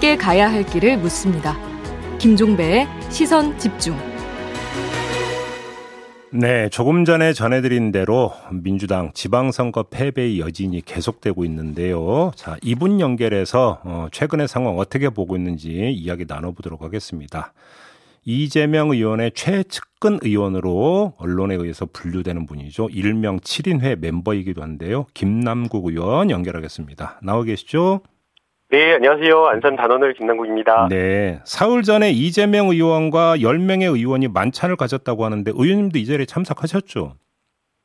함께 가야 할 길을 묻습니다. 김종배의 시선 집중. 네, 조금 전에 전해드린 대로 민주당 지방선거 패배의 여진이 계속되고 있는데요. 자, 이분 연결해서 어, 최근의 상황 어떻게 보고 있는지 이야기 나눠보도록 하겠습니다. 이재명 의원의 최측근 의원으로 언론에 의해서 분류되는 분이죠. 일명 7인회 멤버이기도 한데요. 김남국 의원 연결하겠습니다. 나와 계시죠? 네, 안녕하세요. 안산 단원을 김남국입니다. 네. 사흘 전에 이재명 의원과 10명의 의원이 만찬을 가졌다고 하는데 의원님도 이 자리에 참석하셨죠?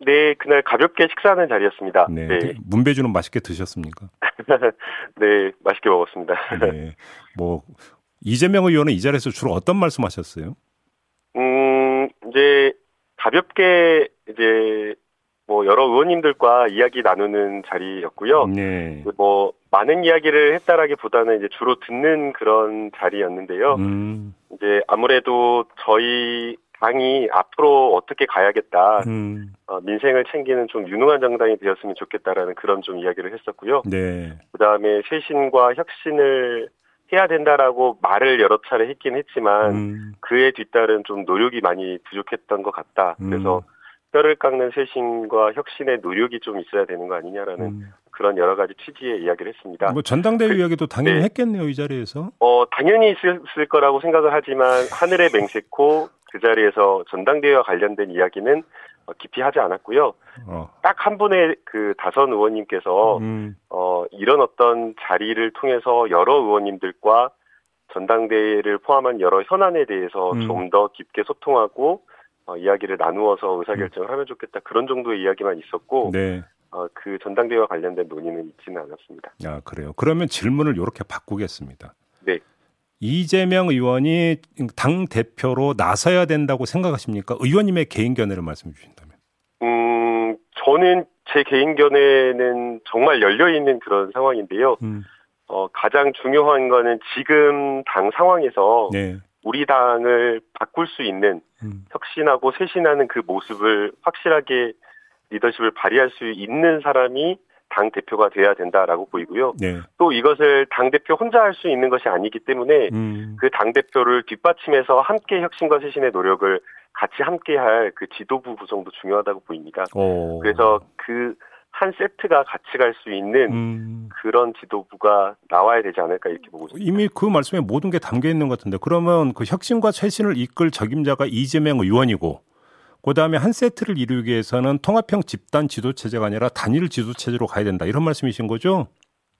네, 그날 가볍게 식사하는 자리였습니다. 네. 네. 문배주는 맛있게 드셨습니까? 네, 맛있게 먹었습니다. 네. 뭐 이재명 의원은 이 자리에서 주로 어떤 말씀하셨어요? 음, 이제 가볍게 이제 뭐 여러 의원님들과 이야기 나누는 자리였고요. 네. 뭐 많은 이야기를 했다라기보다는 이제 주로 듣는 그런 자리였는데요. 음. 이제 아무래도 저희 당이 앞으로 어떻게 가야겠다. 음. 어, 민생을 챙기는 좀 유능한 정당이 되었으면 좋겠다라는 그런 좀 이야기를 했었고요. 네. 그 다음에 쇄신과 혁신을 해야 된다라고 말을 여러 차례 했긴 했지만 음. 그에 뒤따른 좀 노력이 많이 부족했던 것 같다. 그래서 음. 뼈를 깎는 쇄신과 혁신의 노력이 좀 있어야 되는 거 아니냐라는 음. 그런 여러 가지 취지의 이야기를 했습니다. 뭐 전당대회 그, 이야기도 당연히 네. 했겠네요 이 자리에서. 어 당연히 있을 거라고 생각을 하지만 하늘의 맹세코 그 자리에서 전당대회와 관련된 이야기는 어, 깊이 하지 않았고요. 어. 딱한 분의 그 다선 의원님께서 음. 어 이런 어떤 자리를 통해서 여러 의원님들과 전당대회를 포함한 여러 현안에 대해서 음. 좀더 깊게 소통하고 어, 이야기를 나누어서 의사결정을 음. 하면 좋겠다 그런 정도의 이야기만 있었고 네. 어, 그 전당대회와 관련된 논의는 있지는 않았습니다. 아 그래요. 그러면 질문을 이렇게 바꾸겠습니다. 네. 이재명 의원이 당 대표로 나서야 된다고 생각하십니까? 의원님의 개인 견해를 말씀해 주신다면. 음, 저는 제 개인 견해는 정말 열려 있는 그런 상황인데요. 음. 어, 가장 중요한 거는 지금 당 상황에서 네. 우리 당을 바꿀 수 있는 음. 혁신하고 쇄신하는 그 모습을 확실하게 리더십을 발휘할 수 있는 사람이 당 대표가 돼야 된다라고 보이고요. 네. 또 이것을 당 대표 혼자 할 수 있는 것이 아니기 때문에 음. 그당 대표를 뒷받침해서 함께 혁신과 쇄신의 노력을 같이 함께 할 그 지도부 구성도 중요하다고 보입니다. 오. 그래서 그 한 세트가 같이 갈 수 있는 음. 그런 지도부가 나와야 되지 않을까 이렇게 보고 있습니다. 이미 그 말씀에 모든 게 담겨 있는 것 같은데 그러면 그 혁신과 쇄신을 이끌 적임자가 이재명 의원이고 그다음에 한 세트를 이루기 위해서는 통합형 집단 지도 체제가 아니라 단일 지도 체제로 가야 된다. 이런 말씀이신 거죠?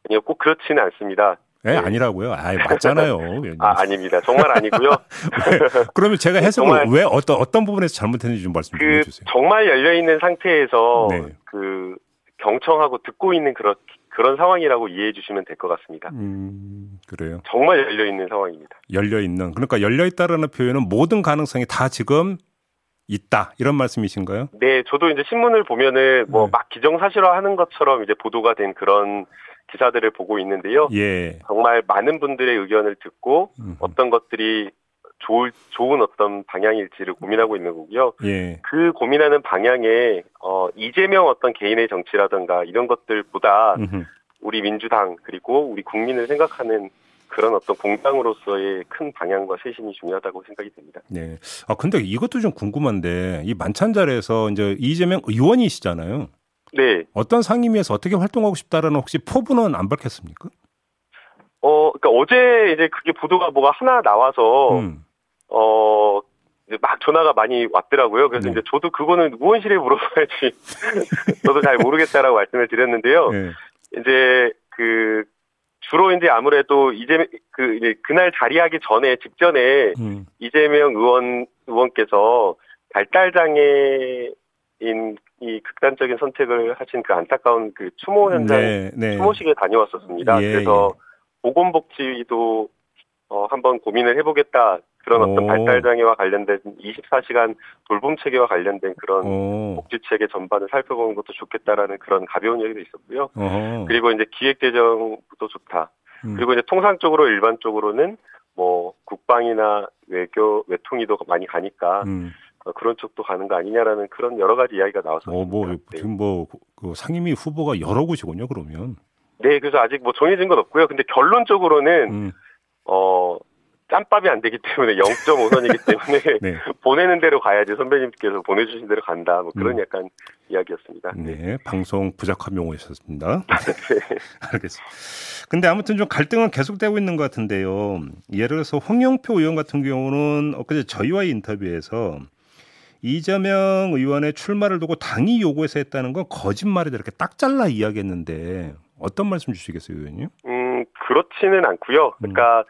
아니요. 꼭 그렇지는 않습니다. 네, 네. 아니라고요. 아, 맞잖아요. 아, 아닙니다. 정말 아니고요. 그러면 제가 해석을 왜 어떤 어떤 부분에서 잘못했는지 좀 말씀 좀 그, 해주세요. 정말 열려 있는 상태에서 네. 그 경청하고 듣고 있는 그런 그런 상황이라고 이해해 주시면 될 것 같습니다. 음, 그래요. 정말 열려 있는 상황입니다. 열려 있는. 그러니까 열려 있다라는 표현은 모든 가능성이 다 지금 있다 이런 말씀이신가요? 네, 저도 이제 신문을 보면은 뭐막 네. 기정사실화하는 것처럼 이제 보도가 된 그런 기사들을 보고 있는데요. 예. 정말 많은 분들의 의견을 듣고 음흠. 어떤 것들이 좋을, 좋은 어떤 방향일지를 고민하고 있는 거고요. 예. 그 고민하는 방향에 어, 이재명 어떤 개인의 정치라든가 이런 것들보다 음흠. 우리 민주당 그리고 우리 국민을 생각하는 그런 어떤 공당으로서의 큰 방향과 쇄신이 중요하다고 생각이 됩니다. 네. 아 근데 이것도 좀 궁금한데 이 만찬 자리에서 이제 이재명 의원이시잖아요. 네. 어떤 상임위에서 어떻게 활동하고 싶다라는 혹시 포부는 안 밝혔습니까? 어, 그러니까 어제 이제 그게 보도가 뭐가 하나 나와서 음. 어, 이제 막 전화가 많이 왔더라고요. 그래서 네. 이제 저도 그거는 의원실에 물어봐야지. 저도 잘 모르겠다라고 말씀을 드렸는데요. 네. 이제 그 주로 이제 아무래도 이제 그 이제 그날 자리하기 전에 직전에 음. 이재명 의원 의원께서 발달 장애인 이 극단적인 선택을 하신 그 안타까운 그 추모 현장 네, 네. 추모식에 다녀왔었습니다. 예, 그래서 예. 보건복지도 어 한번 고민을 해보겠다 그런 어떤 발달 장애와 관련된 24시간 돌봄 체계와 관련된 그런 오. 복지 체계 전반을 살펴보는 것도 좋겠다라는 그런 가벼운 얘기도 있었고요. 어허. 그리고 이제 기획 재정도 좋다. 음. 그리고 이제 통상적으로 일반적으로는 뭐 국방이나 외교 외통위도 많이 가니까 음. 어, 그런 쪽도 가는 거 아니냐라는 그런 여러 가지 이야기가 나와서. 어, 뭐 네. 지금 뭐그 상임위 후보가 여러 곳이군요. 그러면. 네, 그래서 아직 뭐 정해진 건 없고요. 근데 결론적으로는 음. 어 짬밥이 안 되기 때문에 0.5선이기 때문에 네. 보내는 대로 가야지 선배님께서 보내주신 대로 간다 뭐 그런 음. 약간 이야기였습니다. 네, 방송 부작한 용어였습니다. 네. 알겠습니다. 근데 아무튼 좀 갈등은 계속되고 있는 것 같은데요. 예를 들어서 홍영표 의원 같은 경우는 엊그제 저희와의 인터뷰에서 이재명 의원의 출마를 두고 당이 요구해서 했다는 건 거짓말이다 이렇게 딱 잘라 이야기했는데 어떤 말씀 주시겠어요, 의원님? 음, 그렇지는 않고요. 그러니까 음.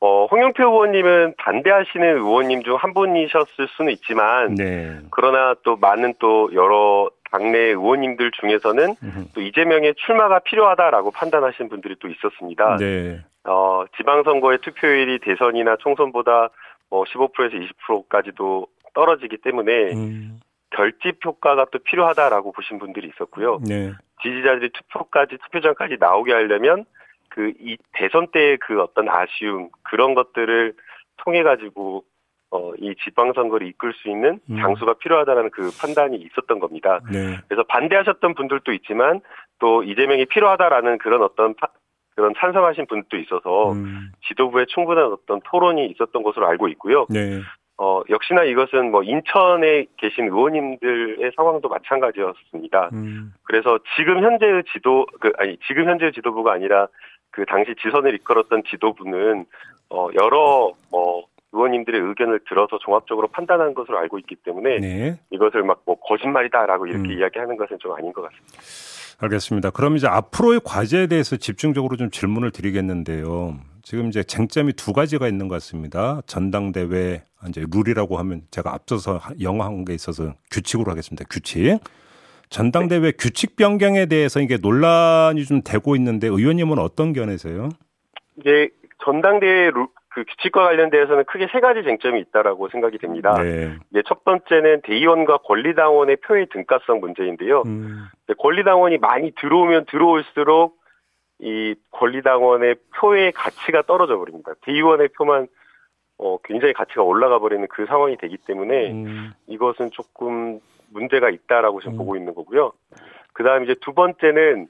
어, 홍영표 의원님은 반대하시는 의원님 중 한 분이셨을 수는 있지만, 네. 그러나 또 많은 또 여러 당내 의원님들 중에서는 또 이재명의 출마가 필요하다라고 판단하신 분들이 또 있었습니다. 네. 어, 지방선거의 투표율이 대선이나 총선보다 뭐 15%에서 20%까지도 떨어지기 때문에 음. 결집 효과가 또 필요하다라고 보신 분들이 있었고요. 네. 지지자들이 투표까지 투표장까지 나오게 하려면 그 이 대선 때의 그 어떤 아쉬움 그런 것들을 통해 가지고 어, 이 지방선거를 이끌 수 있는 음. 장수가 필요하다는 그 판단이 있었던 겁니다. 네. 그래서 반대하셨던 분들도 있지만 또 이재명이 필요하다라는 그런 어떤 파, 그런 찬성하신 분도 있어서 음. 지도부에 충분한 어떤 토론이 있었던 것으로 알고 있고요. 네. 어, 역시나 이것은 뭐 인천에 계신 의원님들의 상황도 마찬가지였습니다. 음. 그래서 지금 현재의 지도, 그, 아니, 지금 현재의 지도부가 아니라 그 당시 지선을 이끌었던 지도부는 어 여러 뭐 의원님들의 의견을 들어서 종합적으로 판단한 것으로 알고 있기 때문에 네. 이것을 막 뭐 거짓말이다라고 이렇게 음. 이야기하는 것은 좀 아닌 것 같습니다. 알겠습니다. 그럼 이제 앞으로의 과제에 대해서 집중적으로 좀 질문을 드리겠는데요. 지금 이제 쟁점이 두 가지가 있는 것 같습니다. 전당대회 이제 룰이라고 하면 제가 앞서서 영어한 게 있어서 규칙으로 하겠습니다. 규칙. 전당대회 네. 규칙 변경에 대해서 이게 논란이 좀 되고 있는데 의원님은 어떤 견해세요? 이제 전당대회 그 규칙과 관련돼서는 크게 세 가지 쟁점이 있다라고 생각이 됩니다. 네. 이제 첫 번째는 대의원과 권리당원의 표의 등가성 문제인데요. 음. 권리당원이 많이 들어오면 들어올수록 이 권리당원의 표의 가치가 떨어져 버립니다. 대의원의 표만 어, 굉장히 가치가 올라가 버리는 그 상황이 되기 때문에 음. 이것은 조금 문제가 있다라고 지금 음. 보고 있는 거고요. 그 다음 이제 두 번째는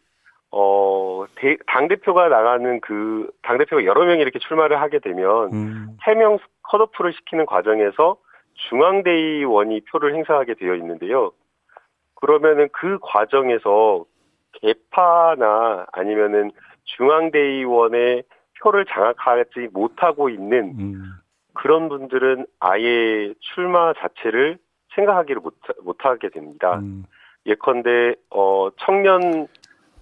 어, 당 대표가 나가는 그 당 대표가 여러 명이 이렇게 출마를 하게 되면 음. 해명 컷오프를 시키는 과정에서 중앙대의원이 표를 행사하게 되어 있는데요. 그러면은 그 과정에서 개파나 아니면은 중앙대의원의 표를 장악하지 못하고 있는 음. 그런 분들은 아예 출마 자체를 생각하기를 못, 못하게 됩니다. 음. 예컨대, 어, 청년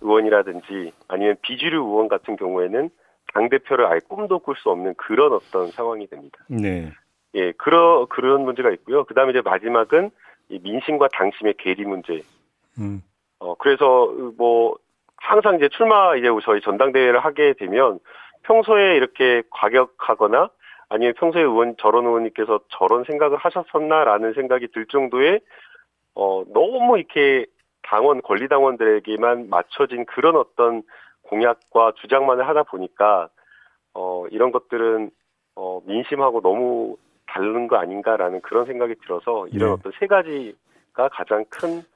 의원이라든지 아니면 비주류 의원 같은 경우에는 당 대표를 아예 꿈도 꿀 수 없는 그런 어떤 상황이 됩니다. 네. 예, 그러, 그런 문제가 있고요. 그 다음에 이제 마지막은 이 민심과 당심의 괴리 문제. 음. 어, 그래서 뭐, 항상 이제 출마 이제 저희 전당대회를 하게 되면 평소에 이렇게 과격하거나 아니면 평소에 의원 저런 의원님께서 저런 생각을 하셨었나라는 생각이 들 정도의 어 너무 이렇게 당원 권리당원들에게만 맞춰진 그런 어떤 공약과 주장만을 하다 보니까 어 이런 것들은 어 민심하고 너무 다른 거 아닌가라는 그런 생각이 들어서 이런 네. 어떤 세 가지가 가장 큰 어,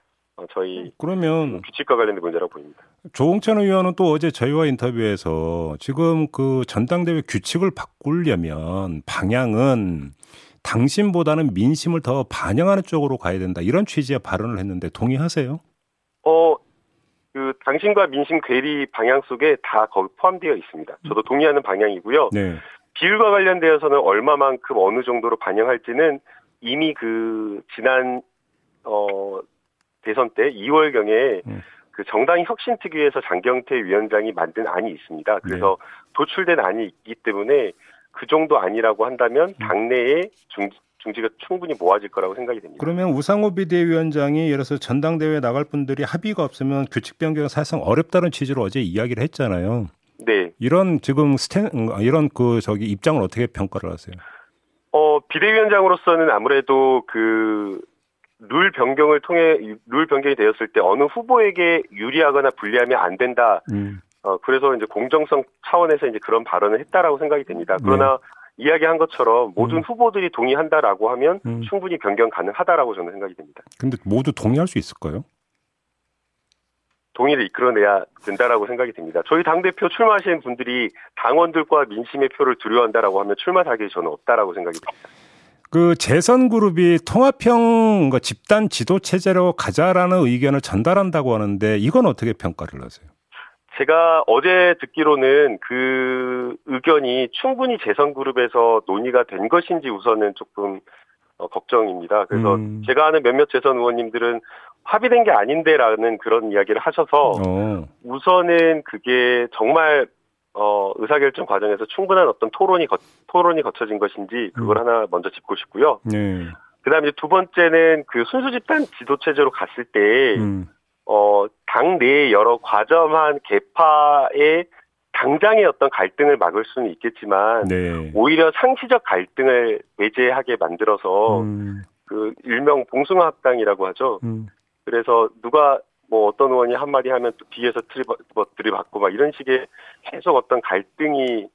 저희 그러면 규칙과 관련된 문제라고 보입니다. 조홍천 의원은 또 어제 저희와 인터뷰에서 지금 그 전당대회 규칙을 바꾸려면 방향은 당신보다는 민심을 더 반영하는 쪽으로 가야 된다 이런 취지의 발언을 했는데 동의하세요? 어, 그 당신과 민심 괴리 방향 속에 다 거기 포함되어 있습니다. 저도 동의하는 방향이고요. 네. 비율과 관련되어서는 얼마만큼 어느 정도로 반영할지는 이미 그 지난 어 대선 때 2월경에 음. 그 정당 혁신특위에서 장경태 위원장이 만든 안이 있습니다. 그래서 네. 도출된 안이 있기 때문에 그 정도 아니라고 한다면 음. 당내에 중, 중지가 충분히 모아질 거라고 생각이 됩니다. 그러면 우상호 비대위원장이 예를 들어서 전당대회 나갈 분들이 합의가 없으면 규칙 변경은 사실상 어렵다는 취지로 어제 이야기를 했잖아요. 네. 이런 지금 스탠 이런 그 저기 입장을 어떻게 평가를 하세요? 어 비대위원장으로서는 아무래도 그 룰 변경을 통해 룰 변경이 되었을 때 어느 후보에게 유리하거나 불리하면 안 된다. 음. 어 그래서 이제 공정성 차원에서 이제 그런 발언을 했다라고 생각이 됩니다. 그러나 네. 이야기한 것처럼 모든 음. 후보들이 동의한다라고 하면 음. 충분히 변경 가능하다라고 저는 생각이 됩니다. 근데 모두 동의할 수 있을까요? 동의를 이끌어내야 된다라고 생각이 됩니다. 저희 당대표 출마하시는 분들이 당원들과 민심의 표를 두려워한다라고 하면 출마 자격이 저는 없다라고 생각이 됩니다. 그 재선 그룹이 통합형 집단 지도 체제로 가자라는 의견을 전달한다고 하는데 이건 어떻게 평가를 하세요? 제가 어제 듣기로는 그 의견이 충분히 재선 그룹에서 논의가 된 것인지 우선은 조금 어, 걱정입니다. 그래서 음. 제가 아는 몇몇 재선 의원님들은 합의된 게 아닌데라는 그런 이야기를 하셔서 어. 우선은 그게 정말 어, 의사결정 과정에서 충분한 어떤 토론이 거, 토론이 거쳐진 것인지 그걸 음. 하나 먼저 짚고 싶고요. 네. 그다음에 두 번째는 그 순수 집단 지도 체제로 갔을 때 음. 어, 당 내에 여러 과점한 개파의 당장의 어떤 갈등을 막을 수는 있겠지만 네. 오히려 상시적 갈등을 외제하게 만들어서 음. 그 일명 봉숭아 합당이라고 하죠. 음. 그래서 누가 뭐 어떤 의원이 한마디 하면 또 뒤에서 트리버들이 받고 막 이런 식의 계속 어떤 갈등이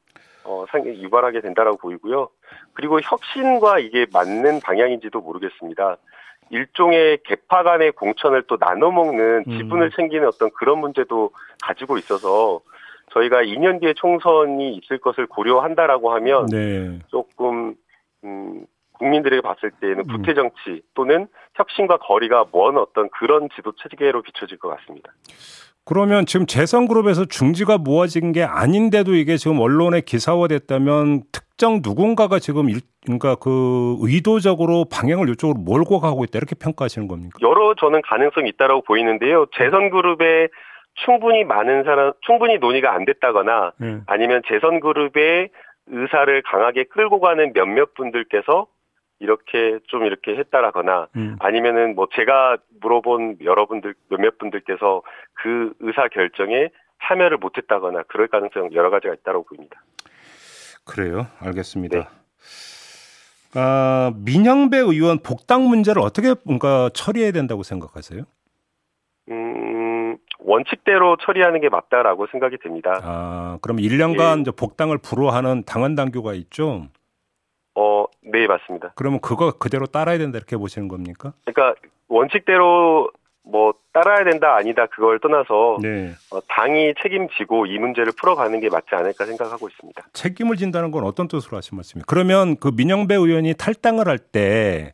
어, 상당히 유발하게 된다라고 보이고요. 그리고 혁신과 이게 맞는 방향인지도 모르겠습니다. 일종의 개파 간의 공천을 또 나눠 먹는 음. 지분을 음. 챙기는 어떤 그런 문제도 가지고 있어서 저희가 2년 뒤에 총선이 있을 것을 고려한다라고 하면 네. 조금 음, 국민들에게 봤을 때는 음. 부채 정치 또는 혁신과 거리가 먼 어떤 그런 지도 체계로 비춰질 것 같습니다. 그러면 지금 재선그룹에서 중지가 모아진 게 아닌데도 이게 지금 언론에 기사화됐다면 특정 누군가가 지금 일, 그러니까 그 의도적으로 방향을 이쪽으로 몰고 가고 있다 이렇게 평가하시는 겁니까? 여러 저는 가능성이 있다라고 보이는데요. 재선그룹에 충분히 많은 사람, 충분히 논의가 안 됐다거나 네. 아니면 재선그룹의 의사를 강하게 끌고 가는 몇몇 분들께서 이렇게 좀 이렇게 했다라거나 음. 아니면은 뭐 제가 물어본 여러분들 몇몇 분들께서 그 의사 결정에 참여를 못했다거나 그럴 가능성 여러 가지가 있다고 보입니다. 그래요, 알겠습니다. 네. 아, 민영배 의원 복당 문제를 어떻게 뭔가 처리해야 된다고 생각하세요? 음, 원칙대로 처리하는 게 맞다라고 생각이 됩니다. 아, 그럼 1년간 예. 복당을 불허하는 당원 당규가 있죠? 어, 네, 맞습니다. 그러면 그거 그대로 따라야 된다 이렇게 보시는 겁니까? 그러니까 원칙대로 뭐 따라야 된다 아니다 그걸 떠나서 네. 어, 당이 책임지고 이 문제를 풀어가는 게 맞지 않을까 생각하고 있습니다. 책임을 진다는 건 어떤 뜻으로 하신 말씀이에요? 그러면 그 민영배 의원이 탈당을 할 때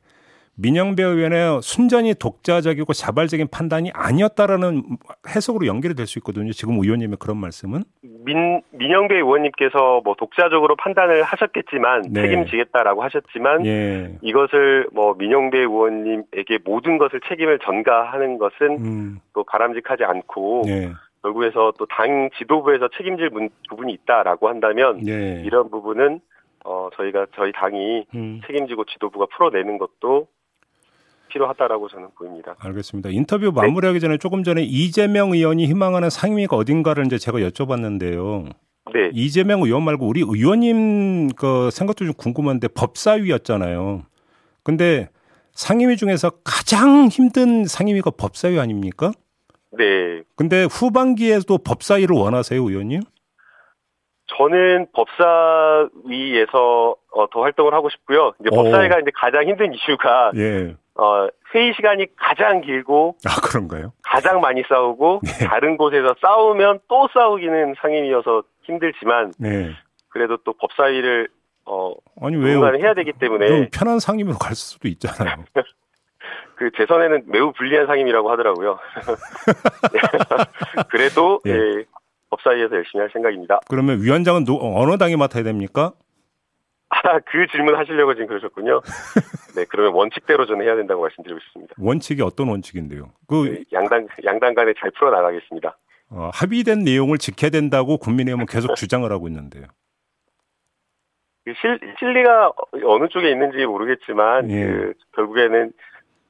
민영배 의원의 순전히 독자적이고 자발적인 판단이 아니었다라는 해석으로 연결이 될 수 있거든요. 지금 의원님의 그런 말씀은 민 민영배 의원님께서 뭐 독자적으로 판단을 하셨겠지만 네. 책임지겠다라고 하셨지만 예. 이것을 뭐 민영배 의원님에게 모든 것을 책임을 전가하는 것은 음. 또 바람직하지 않고 예. 결국에서 또 당 지도부에서 책임질 부분이 있다라고 한다면 예. 이런 부분은 어 저희가 저희 당이 음. 책임지고 지도부가 풀어내는 것도 필요하다라고 저는 보입니다. 알겠습니다. 인터뷰 마무리하기 네. 전에 조금 전에 이재명 의원이 희망하는 상임위가 어딘가를 이제 제가 여쭤봤는데요. 네. 이재명 의원 말고 우리 의원님 그 생각도 좀 궁금한데 법사위였잖아요. 근데 상임위 중에서 가장 힘든 상임위가 법사위 아닙니까? 네. 근데 후반기에도 법사위를 원하세요, 의원님? 저는 법사위에서 어, 더 활동을 하고 싶고요. 이제 법사위가 이제 가장 힘든 이슈가 예. 어, 회의 시간이 가장 길고 아 그런가요? 가장 많이 싸우고 네. 다른 곳에서 싸우면 또 싸우기는 상임이어서 힘들지만 네. 그래도 또 법사위를 어 아니 왜요? 해야 되기 때문에 편한 상임으로 갈 수도 있잖아요. 그 재선에는 매우 불리한 상임이라고 하더라고요. 그래도 예. 예, 법사위에서 열심히 할 생각입니다. 그러면 위원장은 노, 어느 당이 맡아야 됩니까? 아, 그 질문 하시려고 지금 그러셨군요. 네, 그러면 원칙대로 저는 해야 된다고 말씀드리고 싶습니다. 원칙이 어떤 원칙인데요? 그 네, 양당 양당 간에 잘 풀어 나가겠습니다. 어, 합의된 내용을 지켜야 된다고 국민의힘은 계속 주장을 하고 있는데요. 그 실, 실리가 어느 쪽에 있는지 모르겠지만 예. 그 결국에는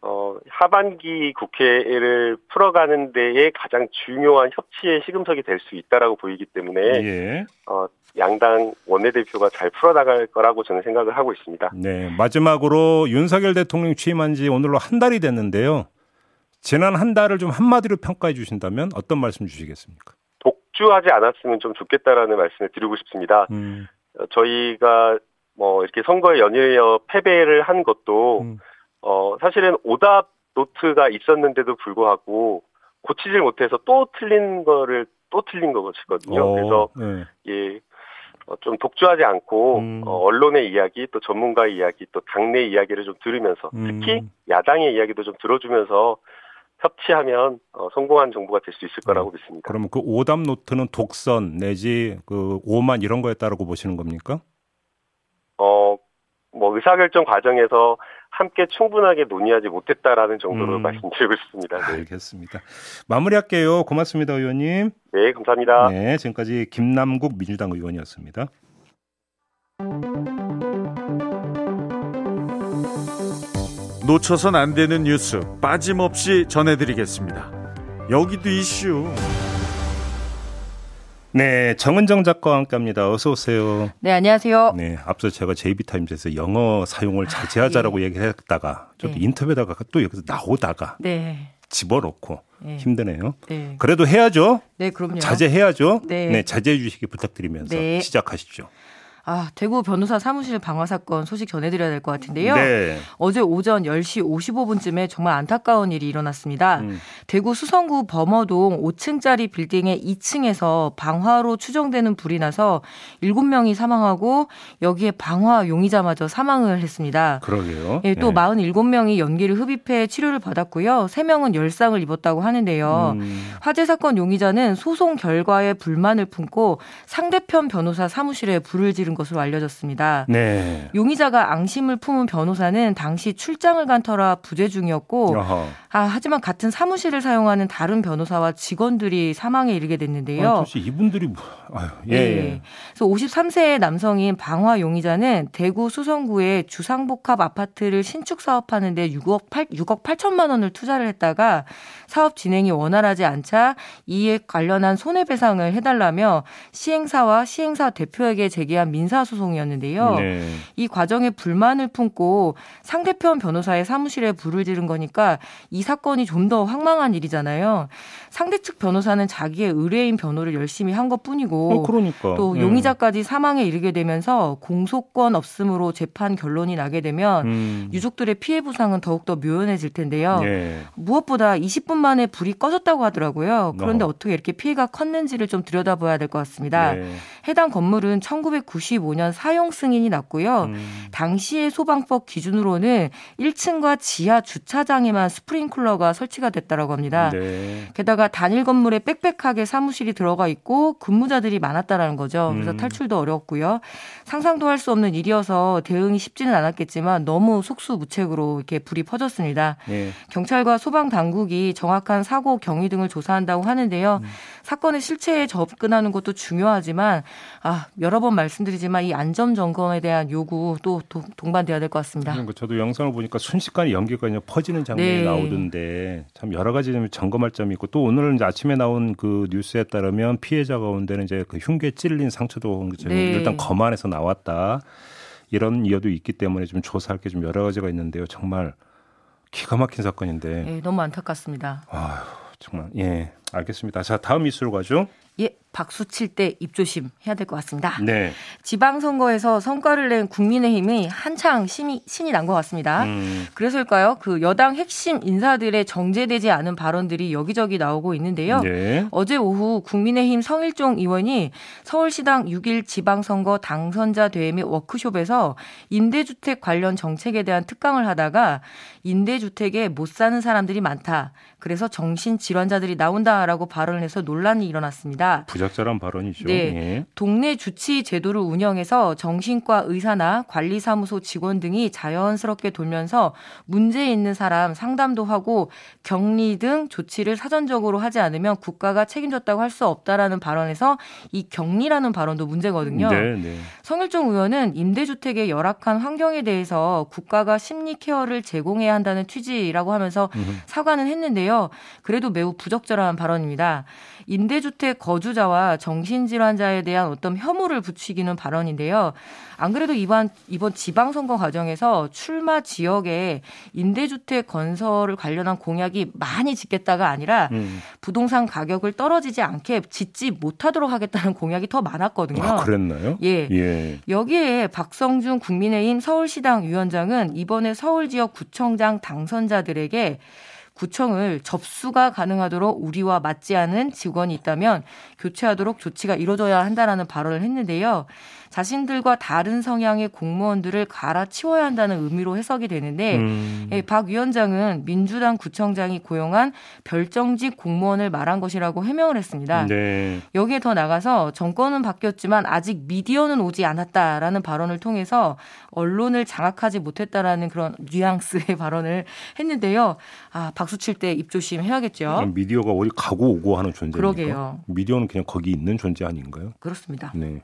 어, 하반기 국회를 풀어가는 데에 가장 중요한 협치의 시금석이 될 수 있다라고 보이기 때문에 예. 어, 양당 원내대표가 잘 풀어나갈 거라고 저는 생각을 하고 있습니다. 네, 마지막으로 윤석열 대통령 취임한 지 오늘로 한 달이 됐는데요. 지난 한 달을 좀 한마디로 평가해 주신다면 어떤 말씀 주시겠습니까? 독주하지 않았으면 좀 좋겠다라는 말씀을 드리고 싶습니다. 음. 어, 저희가 뭐 이렇게 선거에 연이어 패배를 한 것도 음. 어 사실은 오답 노트가 있었는데도 불구하고 고치질 못해서 또 틀린 거를 또 틀린 거거든요. 어, 그래서 네. 예. 어, 좀 독주하지 않고 음. 어, 언론의 이야기 또 전문가의 이야기 또 당내 이야기를 좀 들으면서 특히 음. 야당의 이야기도 좀 들어주면서 협치하면 어, 성공한 정부가 될 수 있을 거라고 네. 믿습니다. 그러면 그 오답 노트는 독선 내지 그 오만 이런 거였다라고 보시는 겁니까? 어, 뭐 의사결정 과정에서 함께 충분하게 논의하지 못했다라는 정도로 음. 말씀드리고 싶습니다. 네. 알겠습니다. 마무리할게요. 고맙습니다, 의원님. 네, 감사합니다. 네, 지금까지 김남국 민주당 의원이었습니다. 놓쳐선 안 되는 뉴스 빠짐없이 전해드리겠습니다. 여기도 이슈. 네, 정은정 작가와 함께합니다. 어서 오세요. 네, 안녕하세요. 네, 앞서 제가 JB타임즈에서 영어 사용을 자제하자라고 아, 예. 얘기를 했다가 저도 네. 인터뷰에다가 또 여기서 나오다가 네. 집어넣고 네. 힘드네요. 네. 그래도 해야죠. 네, 그럼요. 자제해야죠. 네, 네 자제해 주시기 부탁드리면서 네. 시작하십시오. 아, 대구 변호사 사무실 방화 사건 소식 전해드려야 될 것 같은데요. 네. 어제 오전 10시 55분쯤에 정말 안타까운 일이 일어났습니다. 음. 대구 수성구 범어동 5층짜리 빌딩의 2층에서 방화로 추정되는 불이 나서 7명이 사망하고 여기에 방화 용의자마저 사망을 했습니다. 그러게요. 예, 또 네. 47명이 연기를 흡입해 치료를 받았고요. 3명은 열상을 입었다고 하는데요. 음. 화재 사건 용의자는 소송 결과에 불만을 품고 상대편 변호사 사무실에 불을 지른 것으로 알려졌습니다. 네. 용의자가 앙심을 품은 변호사는 당시 출장을 간 터라 부재 중이었고 아, 하지만 같은 사무실을 사용하는 다른 변호사와 직원들이 사망에 이르게 됐는데요. 아, 도대체 이분들이 뭐, 아유, 예, 네. 예. 그래서 53세의 남성인 방화 용의자는 대구 수성구의 주상복합 아파트를 신축 사업하는데 6억 8 6억 8천만 원을 투자를 했다가 사업 진행이 원활하지 않자 이에 관련한 손해배상을 해달라며 시행사와 시행사 대표에게 제기한 민 사소송이었는데요. 네. 이 과정에 불만을 품고 상대편 변호사의 사무실에 불을 지른 거니까 이 사건이 좀 더 황망한 일이잖아요. 상대 측 변호사는 자기의 의뢰인 변호를 열심히 한 것 뿐이고 어, 그러니까. 또 네. 용의자까지 사망에 이르게 되면서 공소권 없음으로 재판 결론이 나게 되면 음. 유족들의 피해 부상은 더욱더 묘연해질 텐데요. 네. 무엇보다 20분 만에 불이 꺼졌다고 하더라고요. 그런데 어. 어떻게 이렇게 피해가 컸는지를 좀 들여다봐야 될 것 같습니다. 네. 해당 건물은 1995년 사용 승인이 났고요. 음. 당시의 소방법 기준으로는 1층과 지하 주차장에만 스프링클러가 설치가 됐다라고 합니다. 네. 게다가 단일 건물에 빽빽하게 사무실이 들어가 있고 근무자들이 많았다라는 거죠. 그래서 음. 탈출도 어렵고요. 상상도 할 수 없는 일이어서 대응이 쉽지는 않았겠지만 너무 속수무책으로 이렇게 불이 퍼졌습니다. 네. 경찰과 소방 당국이 정확한 사고 경위 등을 조사한다고 하는데요. 음. 사건의 실체에 접근하는 것도 중요하지만 아, 여러 번 말씀드리지 만 이 안전 점검에 대한 요구 또 동반돼야 될 것 같습니다. 그러니까 저도 영상을 보니까 순식간에 연기가 그냥 퍼지는 장면이 네. 나오던데 참 여러 가지 점검할 점이 있고 또 오늘 이제 아침에 나온 그 뉴스에 따르면 피해자 가운데는 이제 그 흉계 찔린 상처도 네. 일단 거만해서 나왔다. 이런 이유도 있기 때문에 좀 조사할 게 좀 여러 가지가 있는데요. 정말 기가 막힌 사건인데. 네, 너무 안타깝습니다. 아휴, 정말 예. 알겠습니다. 자, 다음 이슈로 가죠. 예, 박수 칠 때 입조심 해야 될 것 같습니다. 네. 지방선거에서 성과를 낸 국민의힘이 한창 신이, 신이 난 것 같습니다. 음. 그래서일까요? 그 여당 핵심 인사들의 정제되지 않은 발언들이 여기저기 나오고 있는데요. 네. 어제 오후 국민의힘 성일종 의원이 서울시당 6일 지방선거 당선자 대회 및 워크숍에서 임대주택 관련 정책에 대한 특강을 하다가 임대주택에 못 사는 사람들이 많다. 그래서 정신질환자들이 나온다라고 발언을 해서 논란이 일어났습니다. 부적절한 발언이죠. 네. 예. 동네 주치 제도를 운영해서 정신과 의사나 관리사무소 직원 등이 자연스럽게 돌면서 문제 있는 사람 상담도 하고 격리 등 조치를 사전적으로 하지 않으면 국가가 책임졌다고 할 수 없다라는 발언에서 이 격리라는 발언도 문제거든요. 네, 네. 성일종 의원은 임대주택의 열악한 환경에 대해서 국가가 심리 케어를 제공해야 한다는 취지라고 하면서 사과는 했는데요. 그래도 매우 부적절한 발언입니다. 임대주택 거주자와 정신질환자에 대한 어떤 혐오를 붙이기는 발언인데요. 안 그래도 이번 이번 지방선거 과정에서 출마 지역에 임대주택 건설을 관련한 공약이 많이 짓겠다가 아니라 음. 부동산 가격을 떨어지지 않게 짓지 못하도록 하겠다는 공약이 더 많았거든요. 아, 그랬나요? 예. 예. 여기에 박성준 국민의힘 서울시당 위원장은 이번에 서울 지역 구청장 당선자들에게 구청을 접수가 가능하도록 우리와 맞지 않은 직원이 있다면 교체하도록 조치가 이루어져야 한다라는 발언을 했는데요. 자신들과 다른 성향의 공무원들을 갈아치워야 한다는 의미로 해석이 되는데 음. 예, 박 위원장은 민주당 구청장이 고용한 별정직 공무원을 말한 것이라고 해명을 했습니다. 네. 여기에 더 나가서 정권은 바뀌었지만 아직 미디어는 오지 않았다라는 발언을 통해서 언론을 장악하지 못했다라는 그런 뉘앙스의 발언을 했는데요. 아 박수 칠 때 입조심 해야겠죠. 미디어가 어디 가고 오고 하는 존재입니까? 그러게요. 미디어는 그냥 거기 있는 존재 아닌가요? 그렇습니다. 네.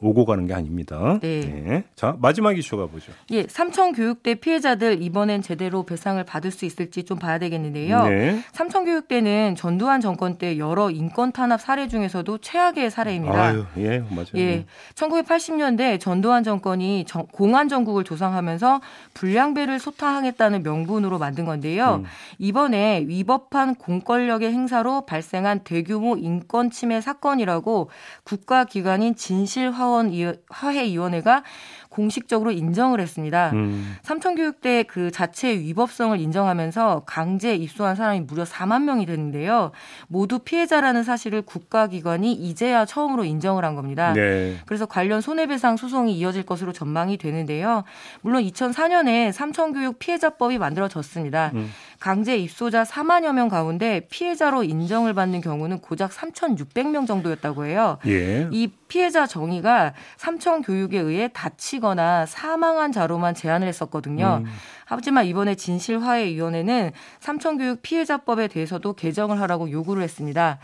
오고 가는 게 아닙니다. 네. 네. 자, 마지막 이슈가 뭐죠? 예, 삼청교육대 피해자들 이번엔 제대로 배상을 받을 수 있을지 좀 봐야 되겠는데요. 네. 삼청교육대는 전두환 정권 때 여러 인권 탄압 사례 중에서도 최악의 사례입니다. 아유, 예, 맞아요. 예. 1980년대 전두환 정권이 정, 공안 정국을 조성하면서 불량배를 소탕하겠다는 명분으로 만든 건데요. 음. 이번에 위법한 공권력의 행사로 발생한 대규모 인권 침해 사건이라고 국가기관인 진실화 사원 화해위원회가 공식적으로 인정을 했습니다. 음. 삼천교육대 그 자체의 위법성을 인정하면서 강제 입소한 사람이 무려 4만 명이 되는데요. 모두 피해자라는 사실을 국가기관이 이제야 처음으로 인정을 한 겁니다. 네. 그래서 관련 손해배상 소송이 이어질 것으로 전망이 되는데요. 물론 2004년에 삼천교육 피해자법이 만들어졌습니다. 음. 강제 입소자 4만여 명 가운데 피해자로 인정을 받는 경우는 고작 3,600명 정도였다고 해요. 예. 이 피해자 정의가 삼천 교육에 의해 다치거나 사망한 자로만 제한을 했었거든요. 음. 하지만 이번에 진실화해위원회는 삼천교육 피해자법에 대해서도 개정을 하라고 요구를 했습니다.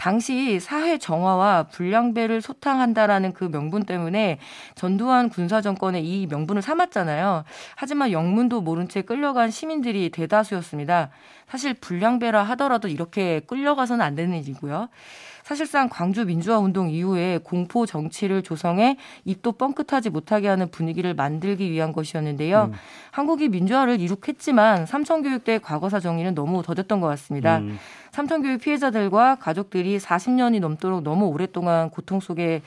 당시 사회 정화와 불량배를 소탕한다라는 그 명분 때문에 전두환 군사 정권의 이 명분을 삼았잖아요. 하지만 영문도 모른 채 끌려간 시민들이 대다수였습니다. 사실 불량배라 하더라도 이렇게 끌려가서는 안 되는 일이고요. 사실상 광주 민주화 운동 이후에 공포 정치를 조성해 입도 뻥끗하지 못하게 하는 분위기를 만들기 위한 것이었는데요. 음. 한국이 민주화를 이룩했지만 삼천교육대 과거사 정리는 너무 더뎠던 것 같습니다. 음. 삼천교육 피해자들과 가족들이 40년이 넘도록 너무 오랫동안 고통 속에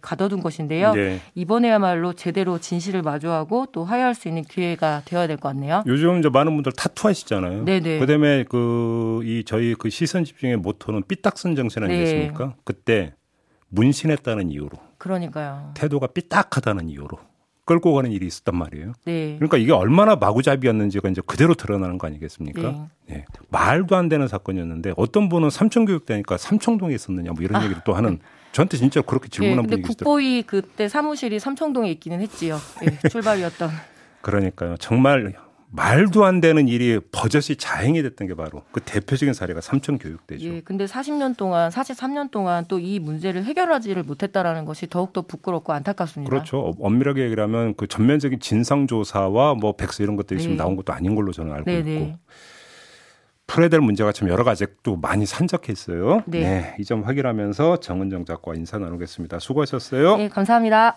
가둬둔 것인데요. 네. 이번에야말로 제대로 진실을 마주하고 또 화해할 수 있는 기회가 되어야 될 것 같네요. 요즘 이제 많은 분들 타투 하시잖아요. 네네. 그다음에 그 이 저희 그 시선 집중의 모토는 삐딱선 정신 아니겠습니까? 네. 그때 문신했다는 이유로. 그러니까요. 태도가 삐딱하다는 이유로 끌고 가는 일이 있었단 말이에요. 네. 그러니까 이게 얼마나 마구잡이였는지가 이제 그대로 드러나는 거 아니겠습니까? 네. 네. 말도 안 되는 사건이었는데 어떤 분은 삼청교육대니까 삼청동에 있었느냐 뭐 이런 아. 얘기를 또 하는 저한테 진짜 그렇게 질문한 네, 분이 있어요. 국보위 그때 사무실이 삼청동에 있기는 했지요. 네, 출발이었던. 그러니까요. 정말 말도 안 되는 일이 버젓이 자행이 됐던 게 바로 그 대표적인 사례가 삼천 교육대죠. 예, 근데 40년 동안, 43년 동안 또 이 문제를 해결하지를 못했다라는 것이 더욱더 부끄럽고 안타깝습니다. 그렇죠. 엄밀하게 얘기를 하면 그 전면적인 진상 조사와 뭐 백서 이런 것들이 네. 지금 나온 것도 아닌 걸로 저는 알고 네네. 있고. 풀어야 될 문제가 참 여러 가지 또 많이 산적해 있어요. 네. 네. 이 점 확인하면서 정은정 작가 인사 나누겠습니다. 수고하셨어요. 네, 감사합니다.